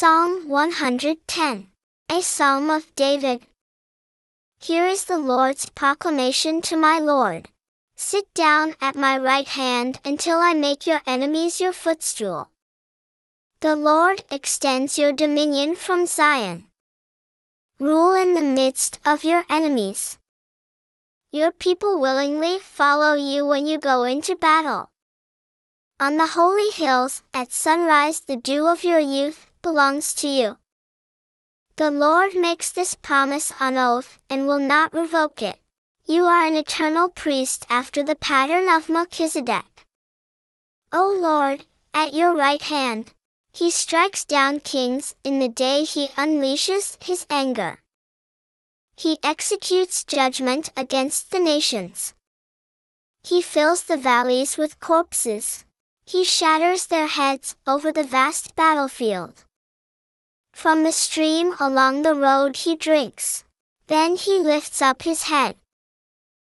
Psalm 110. A Psalm of David. Here is the Lord's proclamation to my Lord. Sit down at my right hand until I make your enemies your footstool. The Lord extends your dominion from Zion. Rule in the midst of your enemies. Your people willingly follow you when you go into battle. On the holy hills, at sunrise the dew of your youth belongs to you. The Lord makes this promise on oath and will not revoke it. You are an eternal priest after the pattern of Melchizedek. O Lord, at your right hand, he strikes down kings in the day he unleashes his anger. He executes judgment against the nations. He fills the valleys with corpses. He shatters their heads over the vast battlefield. From the stream along the road he drinks. Then he lifts up his head.